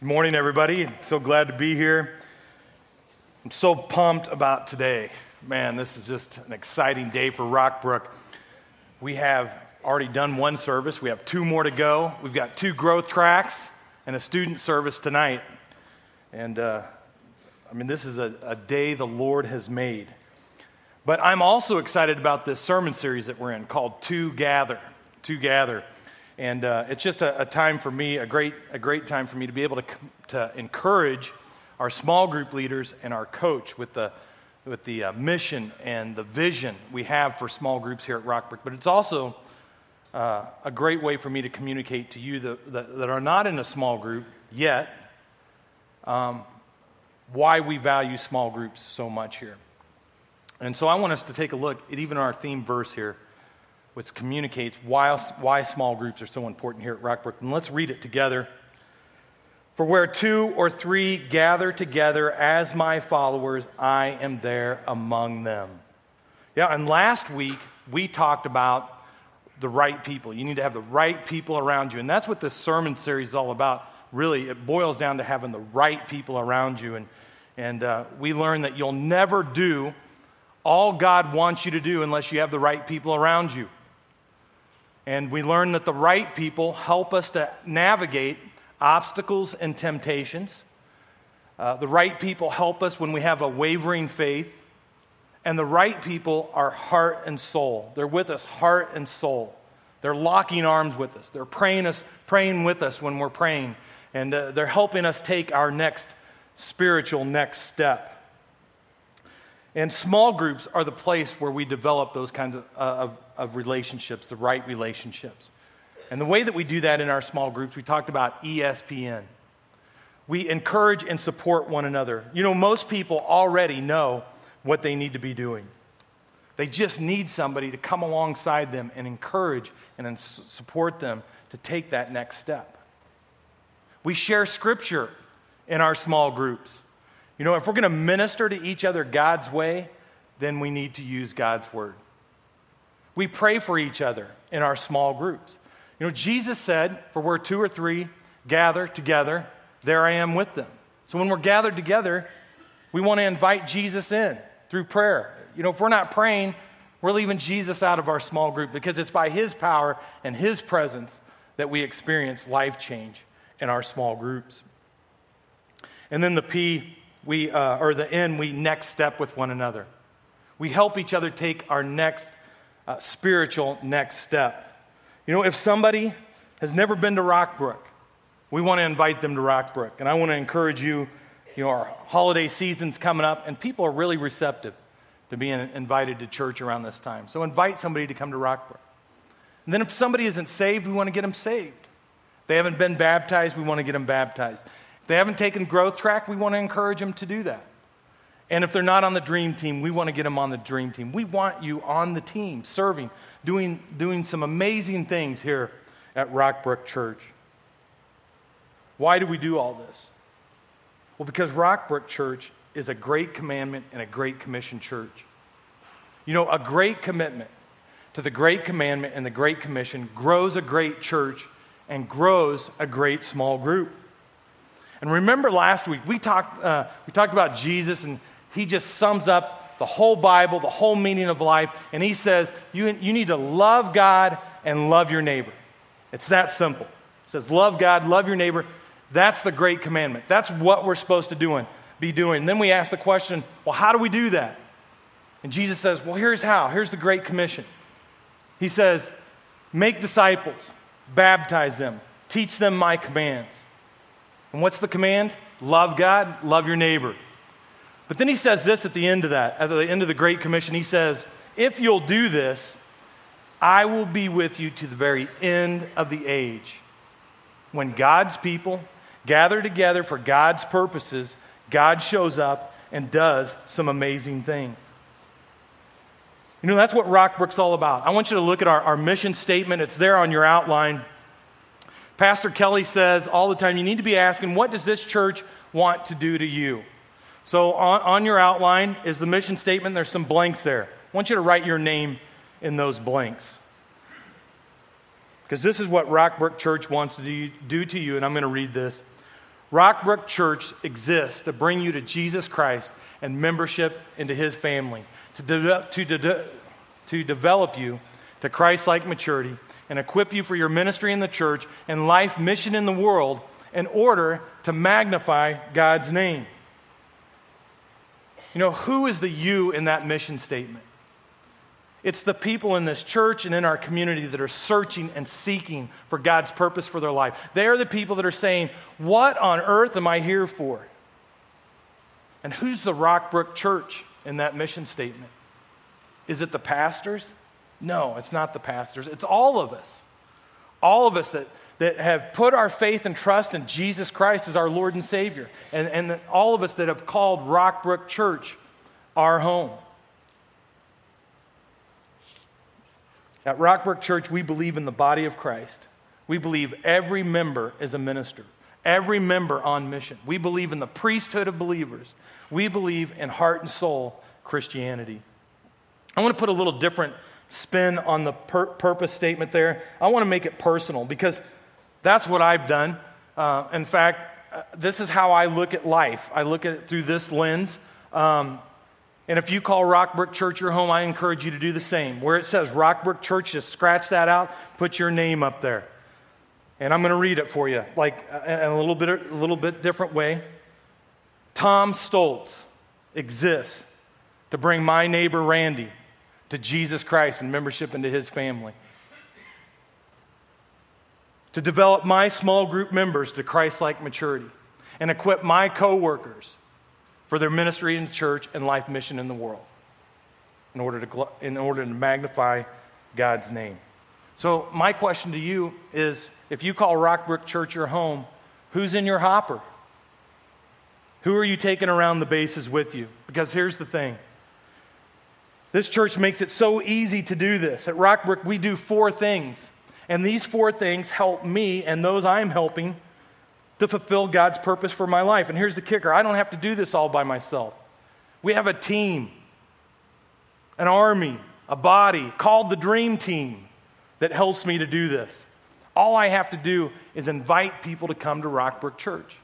Good morning, everybody. So glad to be here. I'm so pumped about today. Man, this is just an exciting day for Rockbrook. We have already done one service, we have two more to go. We've got two growth tracks and a student service tonight. And uh, I mean, this is a, a day the Lord has made. But I'm also excited about this sermon series that we're in called To Gather. To Gather. And uh, it's just a, a, time for me, a great, a great time for me to be able to, to encourage our small group leaders and our coach with the, with the uh, mission and the vision we have for small groups here at Rockbrook. But it's also uh, a great way for me to communicate to you that, are not in a small group yet um, why we value small groups so much here. And so I want us to take a look at even our theme verse here which communicates why, why small groups are so important here at Rockbrook. And let's read it together. For where two or three gather together as my followers, I am there among them. Yeah, and last week we talked about the right people. You need to have the right people around you. And that's what this sermon series is all about. Really, it boils down to having the right people around you. And, and uh, we learn that you'll never do all God wants you to do unless you have the right people around you. And we learn that the right people help us to navigate obstacles and temptations. Uh, the right people help us when we have a wavering faith. And the right people are heart and soul. They're with us, heart and soul. They're locking arms with us. They're praying, us, praying with us when we're praying. And uh, they're helping us take our next spiritual next step. And small groups are the place where we develop those kinds of, uh, of, of, relationships, the right relationships. And the way that we do that in our small groups, we talked about ESPN. We encourage and support one another. You know, most people already know what they need to be doing. They just need somebody to come alongside them and encourage and support them to take that next step. We share scripture in our small groups. You know, if we're going to minister to each other God's way, then we need to use God's word. We pray for each other in our small groups. You know, Jesus said, For where two or three gather together, there I am with them. So when we're gathered together, we want to invite Jesus in through prayer. You know, if we're not praying, we're leaving Jesus out of our small group because it's by his power and his presence that we experience life change in our small groups. And then the P we, uh, or the end, we next step with one another. We help each other take our next uh, spiritual next step. You know, if somebody has never been to Rockbrook, we want to invite them to Rockbrook. And I want to encourage you, you know, our holiday season's coming up, and people are really receptive to being invited to church around this time. So invite somebody to come to Rockbrook. And then if somebody isn't saved, we want to get them saved. If they haven't been baptized, we want to get them baptized they haven't taken growth track, we want to encourage them to do that. And if they're not on the dream team, we want to get them on the dream team. We want you on the team, serving, doing, doing some amazing things here at Rockbrook Church. Why do we do all this? Well, because Rockbrook Church is a great commandment and a great commission church. You know, a great commitment to the great commandment and the great commission grows a great church and grows a great small group. And remember last week, we talked, uh, we talked about Jesus, and he just sums up the whole Bible, the whole meaning of life. And he says, you, you need to love God and love your neighbor. It's that simple. It says, love God, love your neighbor. That's the great commandment. That's what we're supposed to doing, be doing. And then we ask the question, well, how do we do that? And Jesus says, well, here's how. Here's the Great Commission. He says, make disciples, baptize them, teach them my commands. And what's the command? Love God, love your neighbor. But then he says this at the end of that, at the end of the Great Commission. He says, If you'll do this, I will be with you to the very end of the age. When God's people gather together for God's purposes, God shows up and does some amazing things. You know, that's what Rockbrook's all about. I want you to look at our, our mission statement. It's there on your outline. Pastor Kelly says all the time, you need to be asking, what does this church want to do to you? So on, on your outline is the mission statement. There's some blanks there. I want you to write your name in those blanks. Because this is what Rockbrook Church wants to do, do to you, and I'm going to read this. Rockbrook Church exists to bring you to Jesus Christ and membership into his family, to, de- to, de- to develop you to Christ like maturity and equip you for your ministry in the church and life mission in the world in order to magnify God's name. You know, who is the you in that mission statement? It's the people in this church and in our community that are searching and seeking for God's purpose for their life. They are the people that are saying, What on earth am I here for? And who's the Rockbrook Church in that mission statement? Is it the pastors? No, it's not the pastors. It's all of us. All of us that, that have put our faith and trust in Jesus Christ as our Lord and Savior. And, and all of us that have called Rockbrook Church our home. At Rockbrook Church, we believe in the body of Christ. We believe every member is a minister, every member on mission. We believe in the priesthood of believers. We believe in heart and soul Christianity. I want to put a little different spin on the pur- purpose statement there. I want to make it personal because that's what I've done. Uh, in fact, uh, this is how I look at life. I look at it through this lens. Um, and if you call Rockbrook Church your home, I encourage you to do the same. Where it says Rockbrook Church, just scratch that out, put your name up there. And I'm going to read it for you, like uh, in a little bit, a little bit different way. Tom Stoltz exists to bring my neighbor Randy to Jesus Christ and membership into his family. To develop my small group members to Christ like maturity and equip my coworkers for their ministry in the church and life mission in the world in order to, in order to magnify God's name. So, my question to you is if you call Rockbrook Church your home, who's in your hopper? Who are you taking around the bases with you? Because here's the thing this church makes it so easy to do this. At Rockbrook, we do four things. And these four things help me and those I'm helping to fulfill God's purpose for my life. And here's the kicker I don't have to do this all by myself. We have a team, an army, a body called the Dream Team that helps me to do this. All I have to do is invite people to come to Rockbrook Church.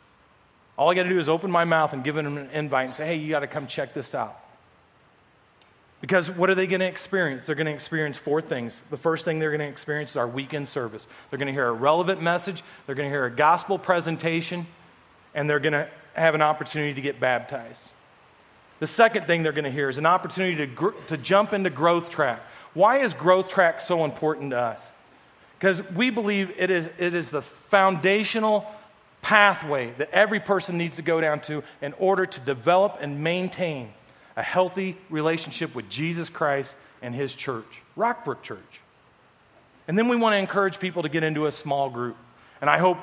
All I got to do is open my mouth and give them an invite and say, hey, you got to come check this out. Because what are they going to experience? They're going to experience four things. The first thing they're going to experience is our weekend service. They're going to hear a relevant message, they're going to hear a gospel presentation, and they're going to have an opportunity to get baptized. The second thing they're going to hear is an opportunity to, gr- to jump into growth track. Why is growth track so important to us? Because we believe it is, it is the foundational pathway that every person needs to go down to in order to develop and maintain a healthy relationship with Jesus Christ and his church, Rockbrook Church. And then we want to encourage people to get into a small group. And I hope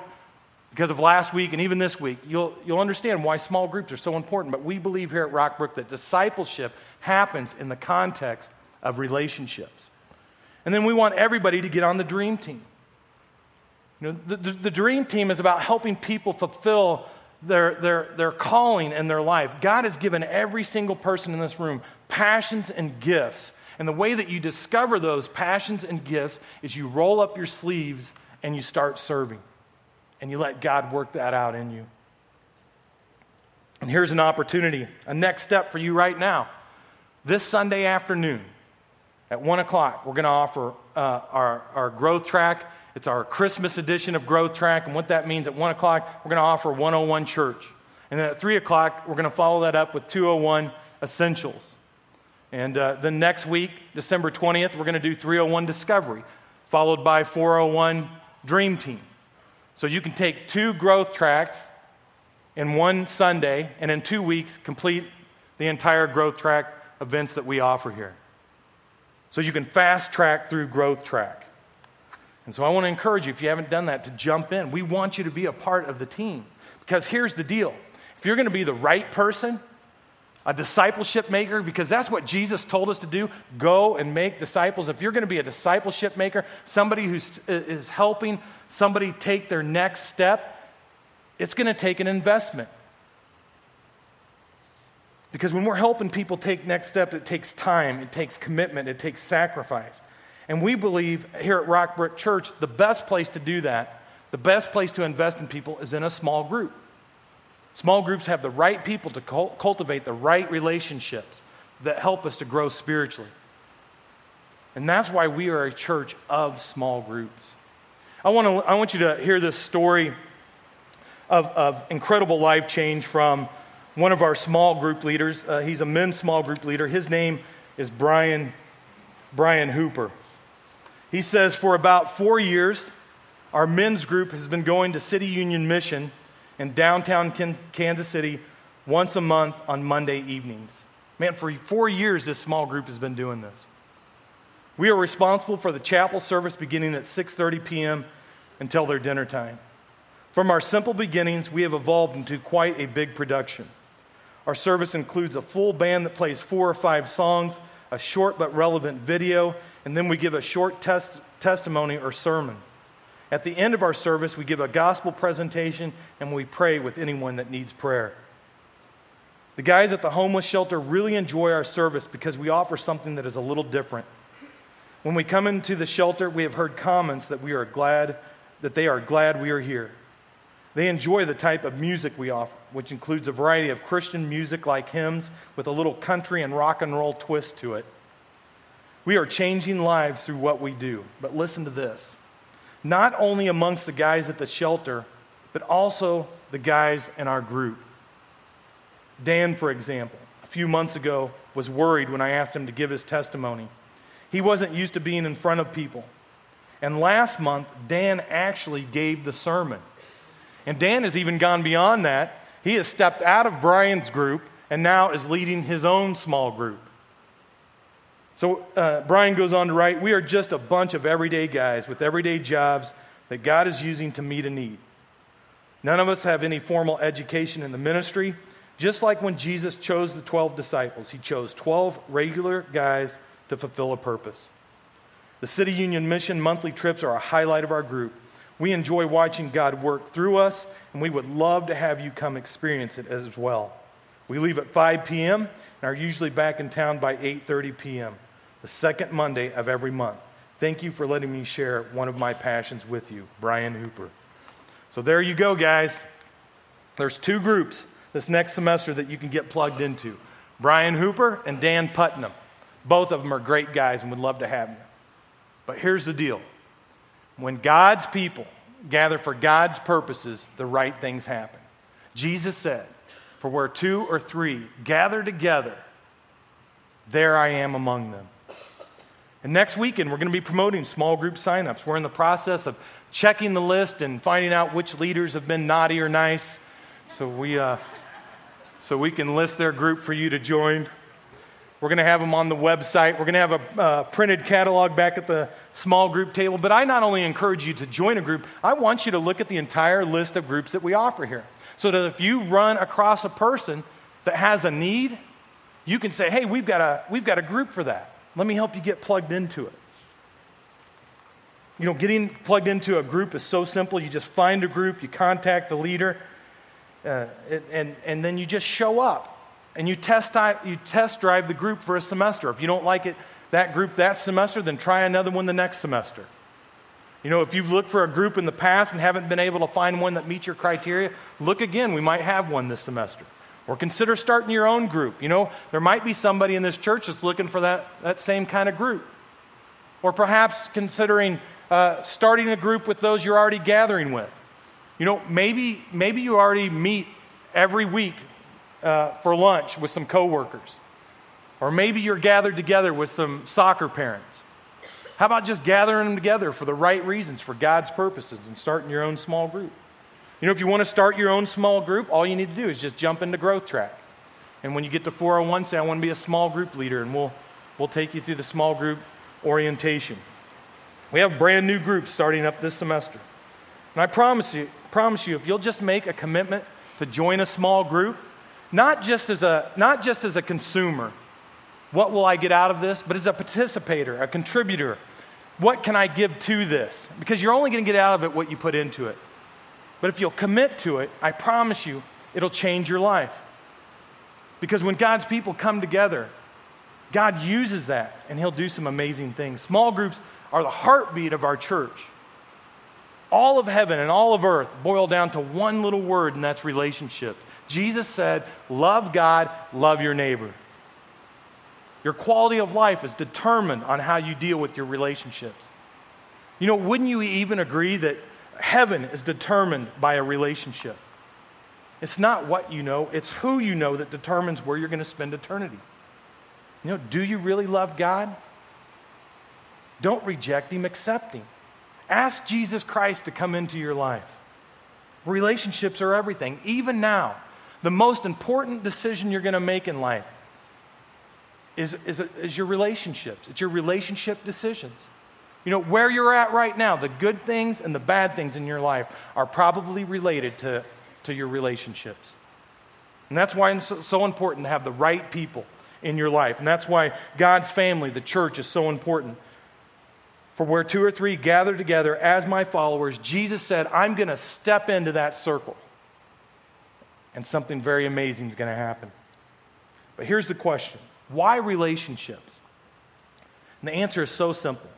because of last week and even this week, you'll, you'll understand why small groups are so important. But we believe here at Rockbrook that discipleship happens in the context of relationships. And then we want everybody to get on the dream team. You know, the, the, the dream team is about helping people fulfill their, their, their calling in their life. God has given every single person in this room passions and gifts. And the way that you discover those passions and gifts is you roll up your sleeves and you start serving. And you let God work that out in you. And here's an opportunity, a next step for you right now. This Sunday afternoon at 1 o'clock, we're going to offer uh, our, our growth track it's our Christmas edition of Growth Track. And what that means at 1 o'clock, we're going to offer 101 Church. And then at 3 o'clock, we're going to follow that up with 201 Essentials. And uh, then next week, December 20th, we're going to do 301 Discovery, followed by 401 Dream Team. So you can take two growth tracks in one Sunday, and in two weeks, complete the entire growth track events that we offer here. So you can fast track through growth track. And so I want to encourage you, if you haven't done that, to jump in. We want you to be a part of the team. Because here's the deal if you're going to be the right person, a discipleship maker, because that's what Jesus told us to do go and make disciples. If you're going to be a discipleship maker, somebody who uh, is helping somebody take their next step, it's going to take an investment. Because when we're helping people take next steps, it takes time, it takes commitment, it takes sacrifice. And we believe here at Rockbrook Church, the best place to do that, the best place to invest in people is in a small group. Small groups have the right people to cultivate the right relationships that help us to grow spiritually. And that's why we are a church of small groups. I, want to, I want you to hear this story of, of incredible life change from one of our small group leaders. Uh, he's a men's small group leader. His name is Brian, Brian Hooper. He says, For about four years, our men's group has been going to City Union Mission in downtown Kansas City once a month on Monday evenings. Man, for four years, this small group has been doing this. We are responsible for the chapel service beginning at 6:30 p.m. until their dinner time. From our simple beginnings, we have evolved into quite a big production. Our service includes a full band that plays four or five songs, a short but relevant video, and then we give a short test, testimony or sermon. At the end of our service, we give a gospel presentation and we pray with anyone that needs prayer. The guys at the homeless shelter really enjoy our service because we offer something that is a little different. When we come into the shelter, we have heard comments that we are glad that they are glad we are here. They enjoy the type of music we offer, which includes a variety of Christian music like hymns with a little country and rock and roll twist to it. We are changing lives through what we do. But listen to this not only amongst the guys at the shelter, but also the guys in our group. Dan, for example, a few months ago was worried when I asked him to give his testimony. He wasn't used to being in front of people. And last month, Dan actually gave the sermon. And Dan has even gone beyond that. He has stepped out of Brian's group and now is leading his own small group. So uh, Brian goes on to write We are just a bunch of everyday guys with everyday jobs that God is using to meet a need. None of us have any formal education in the ministry. Just like when Jesus chose the 12 disciples, he chose 12 regular guys to fulfill a purpose. The City Union Mission monthly trips are a highlight of our group. We enjoy watching God work through us, and we would love to have you come experience it as well. We leave at 5 p.m. and are usually back in town by 8:30 p.m. the second Monday of every month. Thank you for letting me share one of my passions with you, Brian Hooper. So there you go, guys. There's two groups this next semester that you can get plugged into. Brian Hooper and Dan Putnam. Both of them are great guys and would love to have you. But here's the deal when God's people gather for God's purposes, the right things happen. Jesus said, For where two or three gather together, there I am among them. And next weekend, we're going to be promoting small group signups. We're in the process of checking the list and finding out which leaders have been naughty or nice. So we, uh, so we can list their group for you to join. We're going to have them on the website. We're going to have a uh, printed catalog back at the small group table. But I not only encourage you to join a group, I want you to look at the entire list of groups that we offer here. So that if you run across a person that has a need, you can say, hey, we've got a, we've got a group for that. Let me help you get plugged into it. You know, getting plugged into a group is so simple. You just find a group, you contact the leader, uh, and, and then you just show up and you test, you test drive the group for a semester. If you don't like it, that group that semester, then try another one the next semester. You know, if you've looked for a group in the past and haven't been able to find one that meets your criteria, look again. We might have one this semester. Or consider starting your own group. You know, there might be somebody in this church that's looking for that, that same kind of group. Or perhaps considering uh, starting a group with those you're already gathering with. You know, maybe, maybe you already meet every week uh, for lunch with some coworkers. Or maybe you're gathered together with some soccer parents. How about just gathering them together for the right reasons, for God's purposes, and starting your own small group? You know, if you want to start your own small group, all you need to do is just jump into Growth Track. And when you get to 401, say, I want to be a small group leader, and we'll, we'll take you through the small group orientation. We have brand new groups starting up this semester. And I promise you, promise you, if you'll just make a commitment to join a small group, not just as a, not just as a consumer, what will I get out of this, but as a participator, a contributor. What can I give to this? Because you're only going to get out of it what you put into it. But if you'll commit to it, I promise you, it'll change your life. Because when God's people come together, God uses that and He'll do some amazing things. Small groups are the heartbeat of our church. All of heaven and all of earth boil down to one little word, and that's relationship. Jesus said, Love God, love your neighbor. Your quality of life is determined on how you deal with your relationships. You know, wouldn't you even agree that heaven is determined by a relationship? It's not what you know, it's who you know that determines where you're going to spend eternity. You know, do you really love God? Don't reject Him, accept Him. Ask Jesus Christ to come into your life. Relationships are everything. Even now, the most important decision you're going to make in life is, is, is your relationships. It's your relationship decisions. You know, where you're at right now, the good things and the bad things in your life are probably related to, to your relationships. And that's why it's so, so important to have the right people in your life. And that's why God's family, the church, is so important. For where two or three gather together as my followers, Jesus said, I'm going to step into that circle. And something very amazing is going to happen. But here's the question why relationships? And the answer is so simple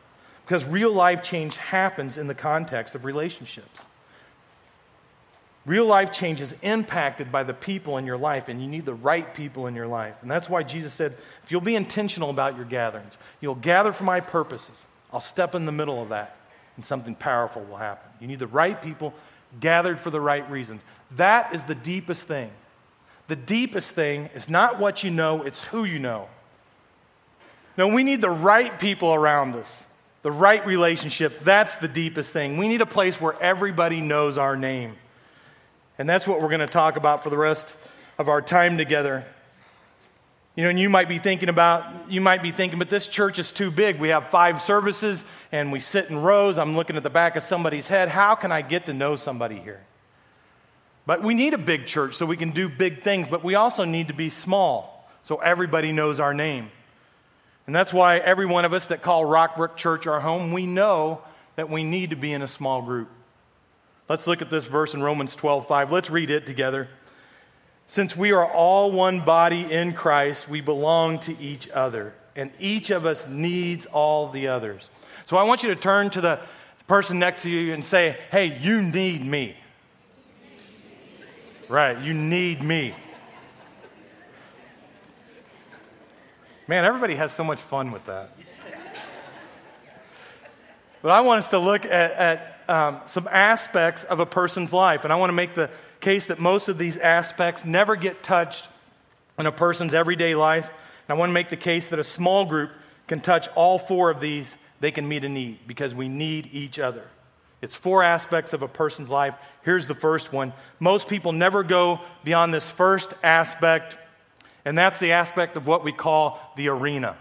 because real life change happens in the context of relationships. Real life change is impacted by the people in your life, and you need the right people in your life. And that's why Jesus said, if you'll be intentional about your gatherings, you'll gather for my purposes. I'll step in the middle of that, and something powerful will happen. You need the right people gathered for the right reasons. That is the deepest thing. The deepest thing is not what you know, it's who you know. No, we need the right people around us, the right relationship. That's the deepest thing. We need a place where everybody knows our name. And that's what we're going to talk about for the rest of our time together. You know, and you might be thinking about, you might be thinking, but this church is too big. We have five services and we sit in rows. I'm looking at the back of somebody's head. How can I get to know somebody here? But we need a big church so we can do big things, but we also need to be small so everybody knows our name. And that's why every one of us that call Rockbrook Church our home, we know that we need to be in a small group. Let's look at this verse in Romans 12 5. Let's read it together. Since we are all one body in Christ, we belong to each other, and each of us needs all the others. So I want you to turn to the person next to you and say, Hey, you need me. Right, you need me. Man, everybody has so much fun with that. But I want us to look at, at um, some aspects of a person's life. And I want to make the case that most of these aspects never get touched in a person's everyday life. And I want to make the case that a small group can touch all four of these. They can meet a need because we need each other. It's four aspects of a person's life. Here's the first one. Most people never go beyond this first aspect, and that's the aspect of what we call the arena.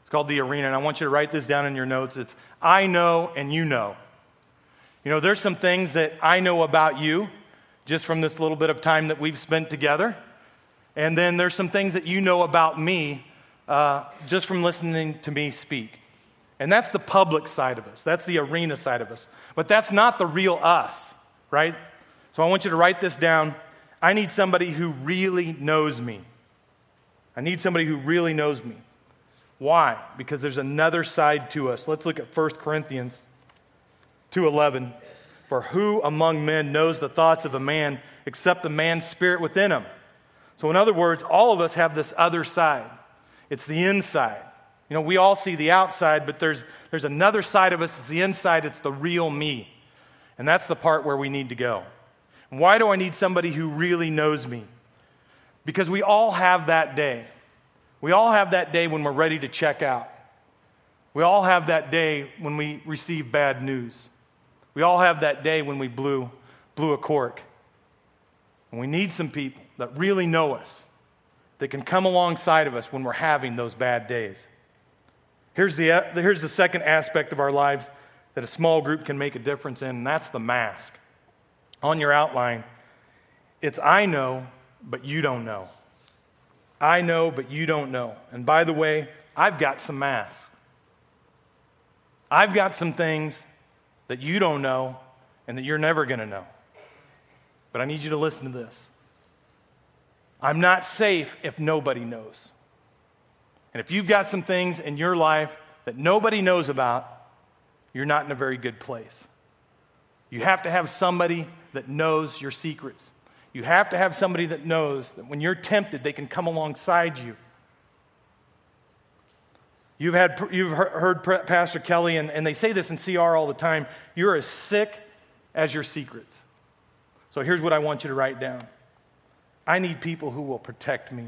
It's called the arena, and I want you to write this down in your notes. It's I know and you know. You know, there's some things that I know about you just from this little bit of time that we've spent together. And then there's some things that you know about me uh, just from listening to me speak. And that's the public side of us, that's the arena side of us. But that's not the real us, right? So I want you to write this down. I need somebody who really knows me. I need somebody who really knows me. Why? Because there's another side to us. Let's look at 1 Corinthians 2:11 For who among men knows the thoughts of a man except the man's spirit within him? So in other words, all of us have this other side. It's the inside. You know, we all see the outside, but there's there's another side of us, it's the inside, it's the real me. And that's the part where we need to go. why do I need somebody who really knows me? Because we all have that day. We all have that day when we're ready to check out. We all have that day when we receive bad news. We all have that day when we blew, blew a cork. And we need some people that really know us, that can come alongside of us when we're having those bad days. Here's the, here's the second aspect of our lives that a small group can make a difference in, and that's the mask. On your outline, it's I know, but you don't know. I know, but you don't know. And by the way, I've got some masks. I've got some things that you don't know and that you're never going to know. But I need you to listen to this. I'm not safe if nobody knows. And if you've got some things in your life that nobody knows about, you're not in a very good place. You have to have somebody that knows your secrets. You have to have somebody that knows that when you're tempted, they can come alongside you. You've, had, you've heard Pastor Kelly, and, and they say this in CR all the time you're as sick as your secrets. So here's what I want you to write down I need people who will protect me.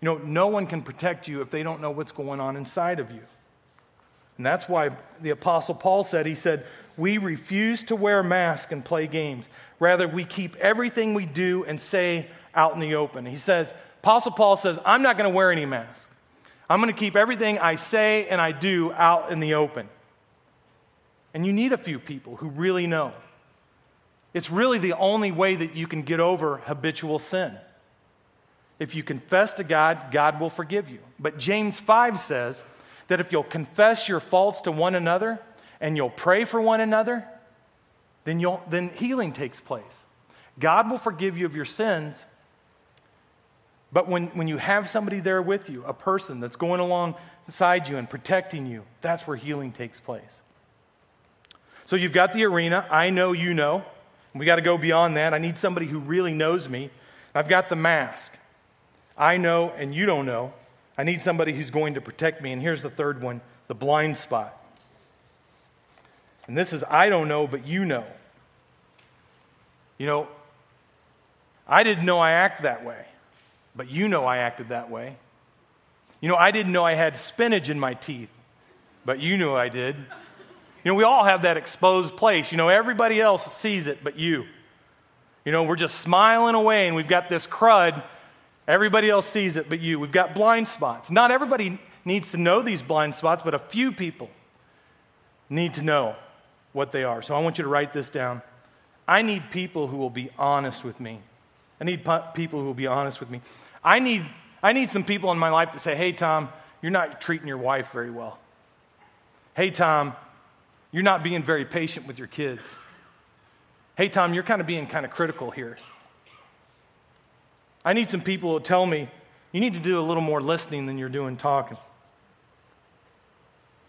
You know, no one can protect you if they don't know what's going on inside of you. And that's why the Apostle Paul said, he said, we refuse to wear masks and play games. Rather, we keep everything we do and say out in the open. He says, Apostle Paul says, I'm not going to wear any mask. I'm going to keep everything I say and I do out in the open. And you need a few people who really know. It's really the only way that you can get over habitual sin. If you confess to God, God will forgive you. But James 5 says that if you'll confess your faults to one another and you'll pray for one another, then, you'll, then healing takes place. God will forgive you of your sins. But when, when you have somebody there with you, a person that's going alongside you and protecting you, that's where healing takes place. So you've got the arena. I know you know. We got to go beyond that. I need somebody who really knows me. I've got the mask. I know and you don't know. I need somebody who's going to protect me. And here's the third one the blind spot. And this is I don't know, but you know. You know, I didn't know I act that way, but you know I acted that way. You know, I didn't know I had spinach in my teeth, but you knew I did. You know, we all have that exposed place. You know, everybody else sees it, but you. You know, we're just smiling away and we've got this crud Everybody else sees it but you. We've got blind spots. Not everybody needs to know these blind spots, but a few people need to know what they are. So I want you to write this down. I need people who will be honest with me. I need people who will be honest with me. I need, I need some people in my life that say, hey, Tom, you're not treating your wife very well. Hey, Tom, you're not being very patient with your kids. Hey, Tom, you're kind of being kind of critical here. I need some people to tell me, you need to do a little more listening than you're doing talking.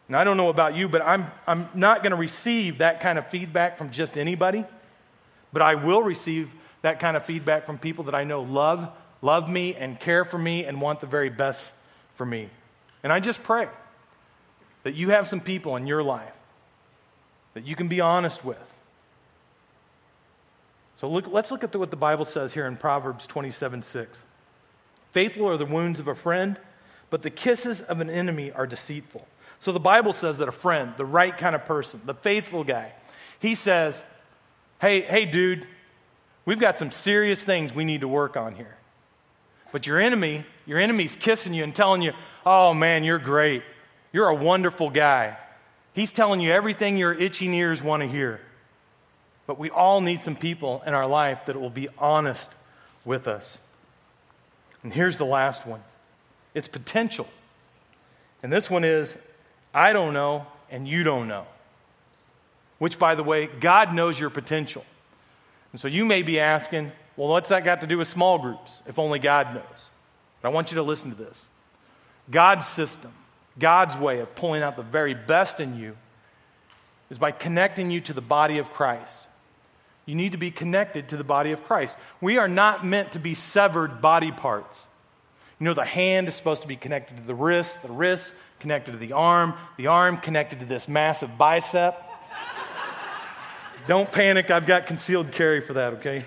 And I don't know about you, but I'm, I'm not going to receive that kind of feedback from just anybody, but I will receive that kind of feedback from people that I know love, love me and care for me and want the very best for me. And I just pray that you have some people in your life that you can be honest with so look, let's look at what the Bible says here in Proverbs 27 6. Faithful are the wounds of a friend, but the kisses of an enemy are deceitful. So the Bible says that a friend, the right kind of person, the faithful guy, he says, Hey, hey, dude, we've got some serious things we need to work on here. But your enemy, your enemy's kissing you and telling you, Oh man, you're great. You're a wonderful guy. He's telling you everything your itching ears want to hear. But we all need some people in our life that will be honest with us. And here's the last one it's potential. And this one is I don't know and you don't know. Which, by the way, God knows your potential. And so you may be asking, well, what's that got to do with small groups if only God knows? But I want you to listen to this God's system, God's way of pulling out the very best in you is by connecting you to the body of Christ. You need to be connected to the body of Christ. We are not meant to be severed body parts. You know, the hand is supposed to be connected to the wrist, the wrist connected to the arm, the arm connected to this massive bicep. Don't panic, I've got concealed carry for that, okay?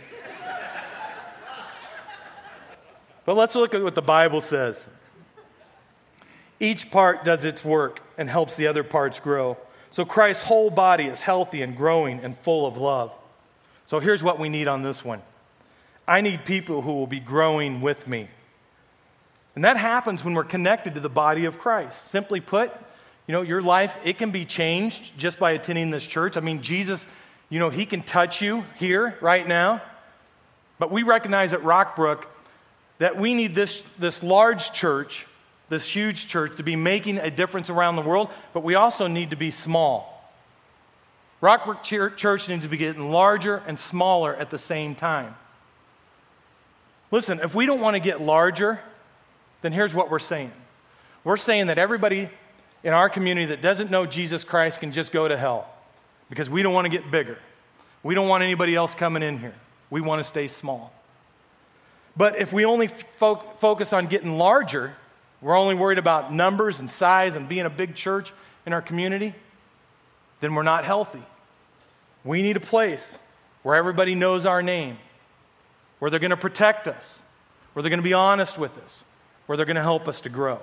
But let's look at what the Bible says. Each part does its work and helps the other parts grow. So Christ's whole body is healthy and growing and full of love. So here's what we need on this one I need people who will be growing with me. And that happens when we're connected to the body of Christ. Simply put, you know, your life, it can be changed just by attending this church. I mean, Jesus, you know, he can touch you here right now. But we recognize at Rockbrook that we need this, this large church, this huge church, to be making a difference around the world, but we also need to be small. Rockbrook Church needs to be getting larger and smaller at the same time. Listen, if we don't want to get larger, then here's what we're saying we're saying that everybody in our community that doesn't know Jesus Christ can just go to hell because we don't want to get bigger. We don't want anybody else coming in here. We want to stay small. But if we only fo- focus on getting larger, we're only worried about numbers and size and being a big church in our community, then we're not healthy. We need a place where everybody knows our name, where they're going to protect us, where they're going to be honest with us, where they're going to help us to grow.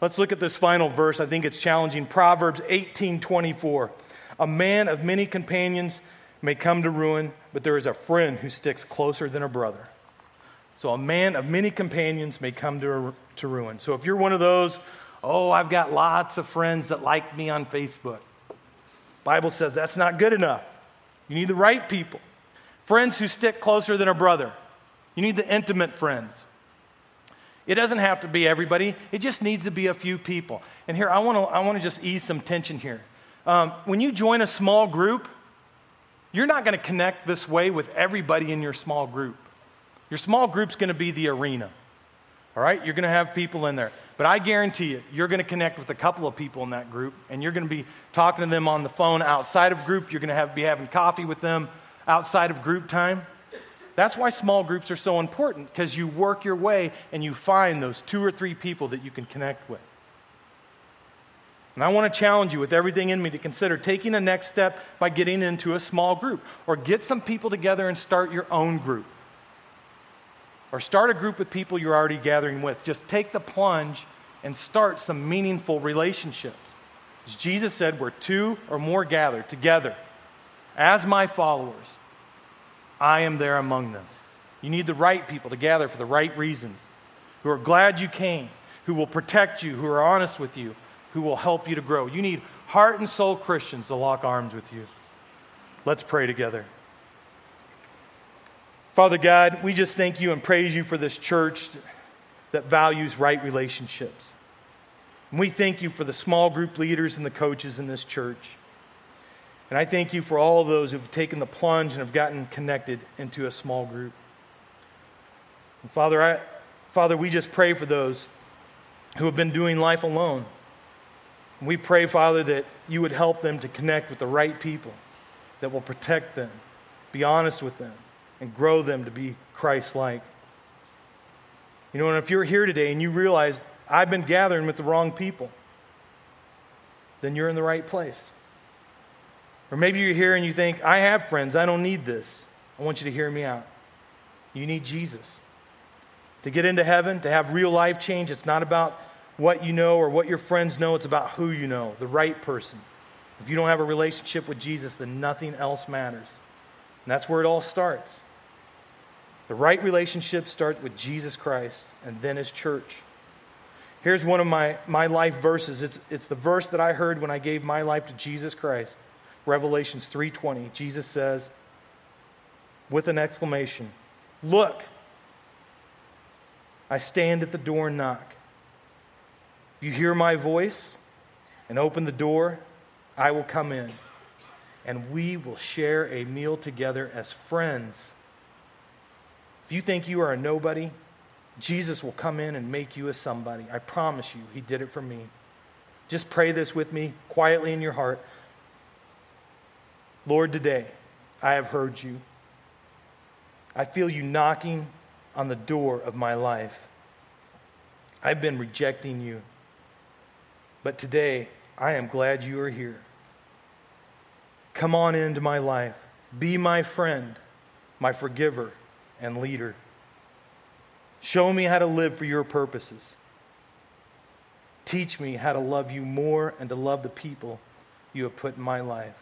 Let's look at this final verse. I think it's challenging. Proverbs 18:24. A man of many companions may come to ruin, but there is a friend who sticks closer than a brother. So a man of many companions may come to, to ruin. So if you're one of those, oh, I've got lots of friends that like me on Facebook. Bible says that's not good enough. You need the right people. Friends who stick closer than a brother. You need the intimate friends. It doesn't have to be everybody, it just needs to be a few people. And here, I want to I wanna just ease some tension here. Um, when you join a small group, you're not going to connect this way with everybody in your small group. Your small group's going to be the arena. All right? You're going to have people in there. But I guarantee you, you're going to connect with a couple of people in that group, and you're going to be talking to them on the phone outside of group. You're going to have, be having coffee with them outside of group time. That's why small groups are so important, because you work your way and you find those two or three people that you can connect with. And I want to challenge you with everything in me to consider taking a next step by getting into a small group, or get some people together and start your own group. Or start a group with people you're already gathering with. Just take the plunge and start some meaningful relationships. As Jesus said, where two or more gather together as my followers, I am there among them. You need the right people to gather for the right reasons, who are glad you came, who will protect you, who are honest with you, who will help you to grow. You need heart and soul Christians to lock arms with you. Let's pray together. Father God, we just thank you and praise you for this church that values right relationships. And we thank you for the small group leaders and the coaches in this church. And I thank you for all those who've taken the plunge and have gotten connected into a small group. And Father, I, Father, we just pray for those who have been doing life alone. And we pray, Father, that you would help them to connect with the right people that will protect them, be honest with them, and grow them to be Christ like. You know, and if you're here today and you realize I've been gathering with the wrong people, then you're in the right place. Or maybe you're here and you think, I have friends, I don't need this. I want you to hear me out. You need Jesus. To get into heaven, to have real life change, it's not about what you know or what your friends know, it's about who you know, the right person. If you don't have a relationship with Jesus, then nothing else matters. And that's where it all starts. The right relationship starts with Jesus Christ and then his church. Here's one of my, my life verses. It's, it's the verse that I heard when I gave my life to Jesus Christ. Revelations 3:20. Jesus says with an exclamation, "Look, I stand at the door and knock. If you hear my voice and open the door, I will come in, and we will share a meal together as friends." If you think you are a nobody, Jesus will come in and make you a somebody. I promise you, He did it for me. Just pray this with me quietly in your heart. Lord, today I have heard you. I feel you knocking on the door of my life. I've been rejecting you. But today, I am glad you are here. Come on into my life. Be my friend, my forgiver, and leader. Show me how to live for your purposes. Teach me how to love you more and to love the people you have put in my life.